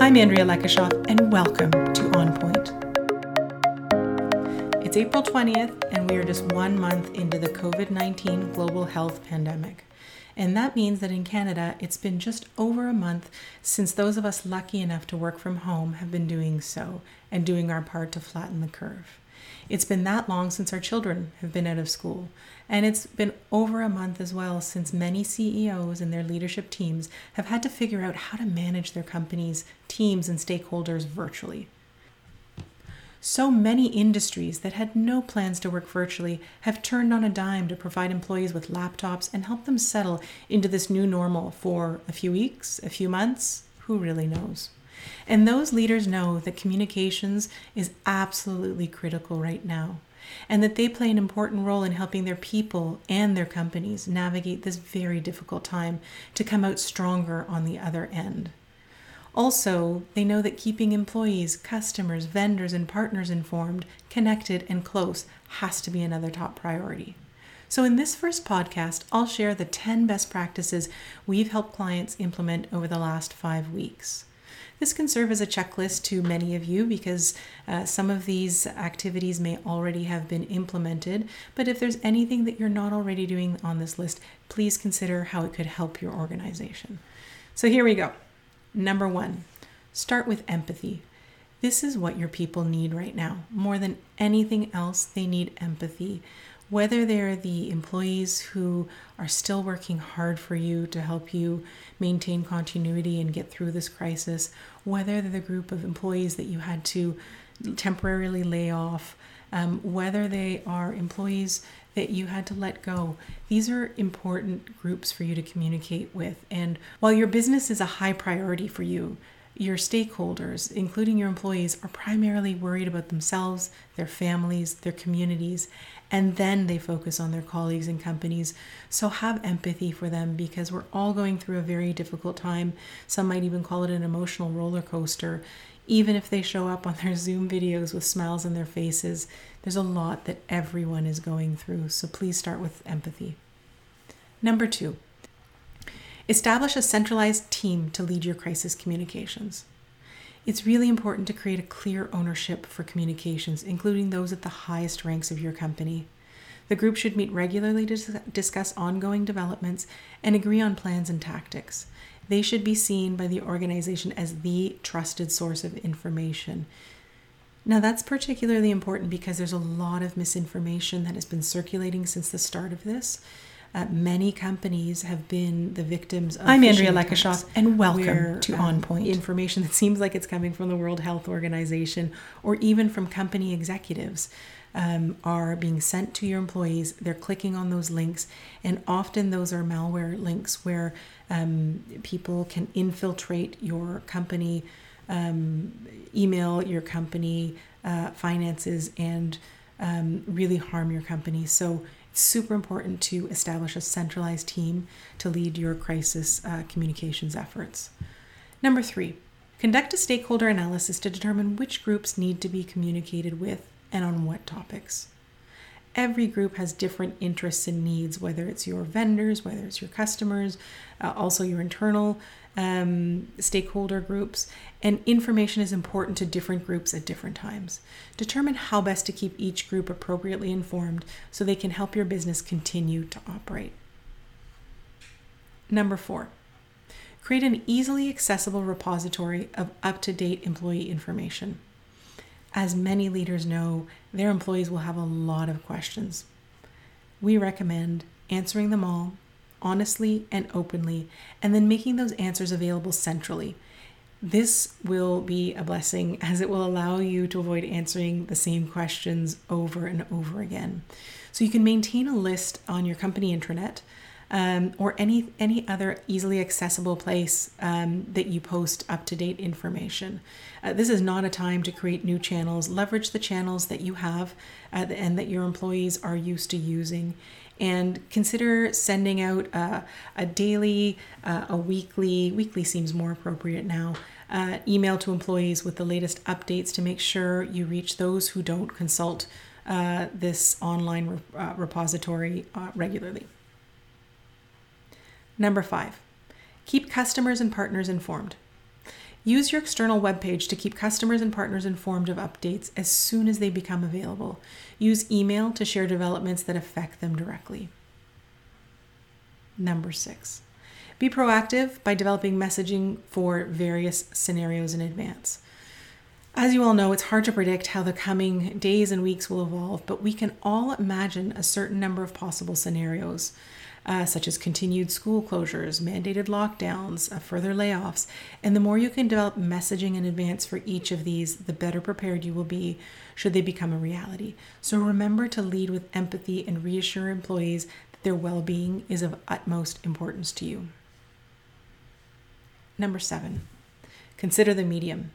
I'm Andrea Lekushoff, and welcome to On Point. It's April 20th, and we are just one month into the COVID 19 global health pandemic. And that means that in Canada, it's been just over a month since those of us lucky enough to work from home have been doing so and doing our part to flatten the curve. It's been that long since our children have been out of school. And it's been over a month as well since many CEOs and their leadership teams have had to figure out how to manage their companies, teams, and stakeholders virtually. So many industries that had no plans to work virtually have turned on a dime to provide employees with laptops and help them settle into this new normal for a few weeks, a few months, who really knows? And those leaders know that communications is absolutely critical right now and that they play an important role in helping their people and their companies navigate this very difficult time to come out stronger on the other end. Also, they know that keeping employees, customers, vendors, and partners informed, connected, and close has to be another top priority. So, in this first podcast, I'll share the 10 best practices we've helped clients implement over the last five weeks. This can serve as a checklist to many of you because uh, some of these activities may already have been implemented. But if there's anything that you're not already doing on this list, please consider how it could help your organization. So here we go. Number one, start with empathy. This is what your people need right now. More than anything else, they need empathy whether they're the employees who are still working hard for you to help you maintain continuity and get through this crisis, whether they're the group of employees that you had to temporarily lay off, um, whether they are employees that you had to let go. These are important groups for you to communicate with. And while your business is a high priority for you, your stakeholders, including your employees, are primarily worried about themselves, their families, their communities, and then they focus on their colleagues and companies. So have empathy for them because we're all going through a very difficult time. Some might even call it an emotional roller coaster. Even if they show up on their Zoom videos with smiles on their faces, there's a lot that everyone is going through. So please start with empathy. Number two, Establish a centralized team to lead your crisis communications. It's really important to create a clear ownership for communications, including those at the highest ranks of your company. The group should meet regularly to discuss ongoing developments and agree on plans and tactics. They should be seen by the organization as the trusted source of information. Now, that's particularly important because there's a lot of misinformation that has been circulating since the start of this. Uh, many companies have been the victims of. I'm Andrea Lekushoff, and welcome where, to um, On Point. Information that seems like it's coming from the World Health Organization or even from company executives um, are being sent to your employees. They're clicking on those links, and often those are malware links where um, people can infiltrate your company um, email, your company uh, finances, and um, really harm your company. So super important to establish a centralized team to lead your crisis uh, communications efforts. Number three, conduct a stakeholder analysis to determine which groups need to be communicated with and on what topics. Every group has different interests and needs, whether it's your vendors, whether it's your customers, uh, also your internal um, stakeholder groups, and information is important to different groups at different times. Determine how best to keep each group appropriately informed so they can help your business continue to operate. Number four, create an easily accessible repository of up to date employee information. As many leaders know, their employees will have a lot of questions. We recommend answering them all honestly and openly, and then making those answers available centrally. This will be a blessing as it will allow you to avoid answering the same questions over and over again. So you can maintain a list on your company intranet um, or any any other easily accessible place um, that you post up to date information. Uh, this is not a time to create new channels. Leverage the channels that you have uh, and that your employees are used to using. And consider sending out a, daily, uh, a weekly, weekly seems more appropriate now, uh, email to employees with the latest updates to make sure you reach those who don't consult uh, this online re- uh, repository regularly. Number five, keep customers and partners informed. Use your external webpage to keep customers and partners informed of updates as soon as they become available. Use email to share developments that affect them directly. Number six, be proactive by developing messaging for various scenarios in advance. As you all know, it's hard to predict how the coming days and weeks will evolve, but we can all imagine a certain number of possible scenarios uh, such as continued school closures, mandated lockdowns, uh, further layoffs. And the more you can develop messaging in advance for each of these, the better prepared you will be should they become a reality. So remember to lead with empathy and reassure employees that their well being is of utmost importance to you. Number seven, consider the medium.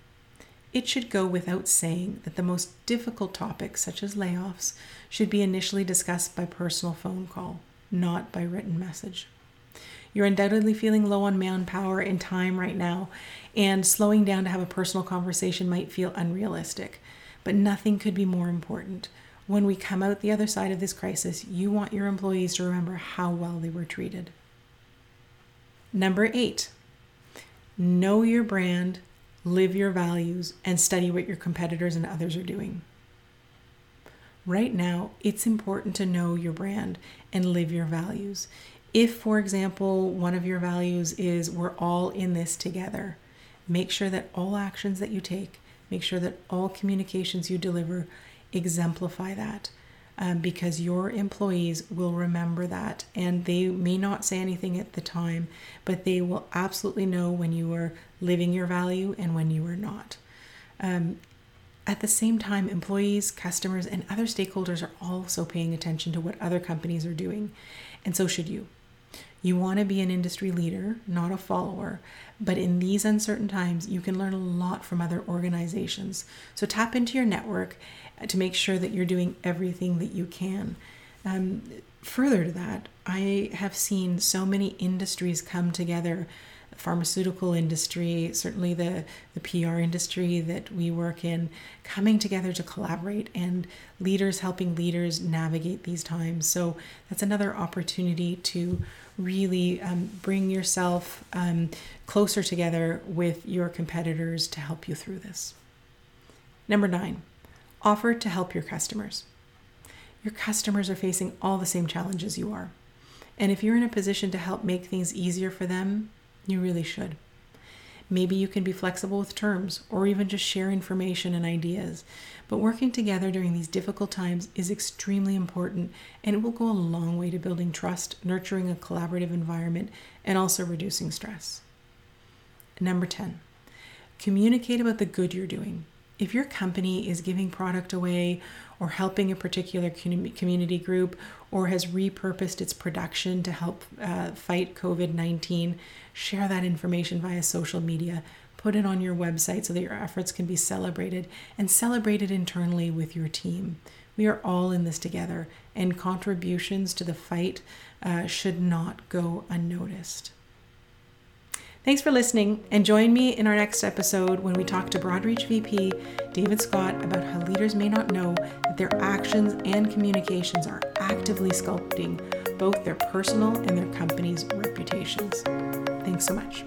It should go without saying that the most difficult topics, such as layoffs, should be initially discussed by personal phone call not by written message. You're undoubtedly feeling low on manpower and time right now, and slowing down to have a personal conversation might feel unrealistic. But nothing could be more important. When we come out the other side of this crisis, you want your employees to remember how well they were treated. Number eight, know your brand, live your values, and study what your competitors and others are doing. Right now, it's important to know your brand and live your values. If, for example, one of your values is we're all in this together, make sure that all actions that you take, make sure that all communications you deliver exemplify that. Um, because your employees will remember that and they may not say anything at the time, but they will absolutely know when you are living your value and when you are not. Um, at the same time, employees, customers, and other stakeholders are also paying attention to what other companies are doing, and so should you. You want to be an industry leader, not a follower, but in these uncertain times, you can learn a lot from other organizations. So tap into your network to make sure that you're doing everything that you can. Um, further to that, I have seen so many industries come together pharmaceutical industry, certainly the, the PR industry that we work in, coming together to collaborate and leaders helping leaders navigate these times. So that's another opportunity to really um, bring yourself um, closer together with your competitors to help you through this. Number nine, offer to help your customers. Your customers are facing all the same challenges you are. And if you're in a position to help make things easier for them, you really should. Maybe you can be flexible with terms or even just share information and ideas. But working together during these difficult times is extremely important and it will go a long way to building trust, nurturing a collaborative environment, and also reducing stress. Number 10, communicate about the good you're doing. If your company is giving product away or helping a particular community group or has repurposed its production to help uh, fight COVID 19, share that information via social media. Put it on your website so that your efforts can be celebrated and celebrated internally with your team. We are all in this together, and contributions to the fight uh, should not go unnoticed. Thanks for listening, and join me in our next episode when we talk to Broadreach VP David Scott about how leaders may not know that their actions and communications are actively sculpting both their personal and their company's reputations. Thanks so much.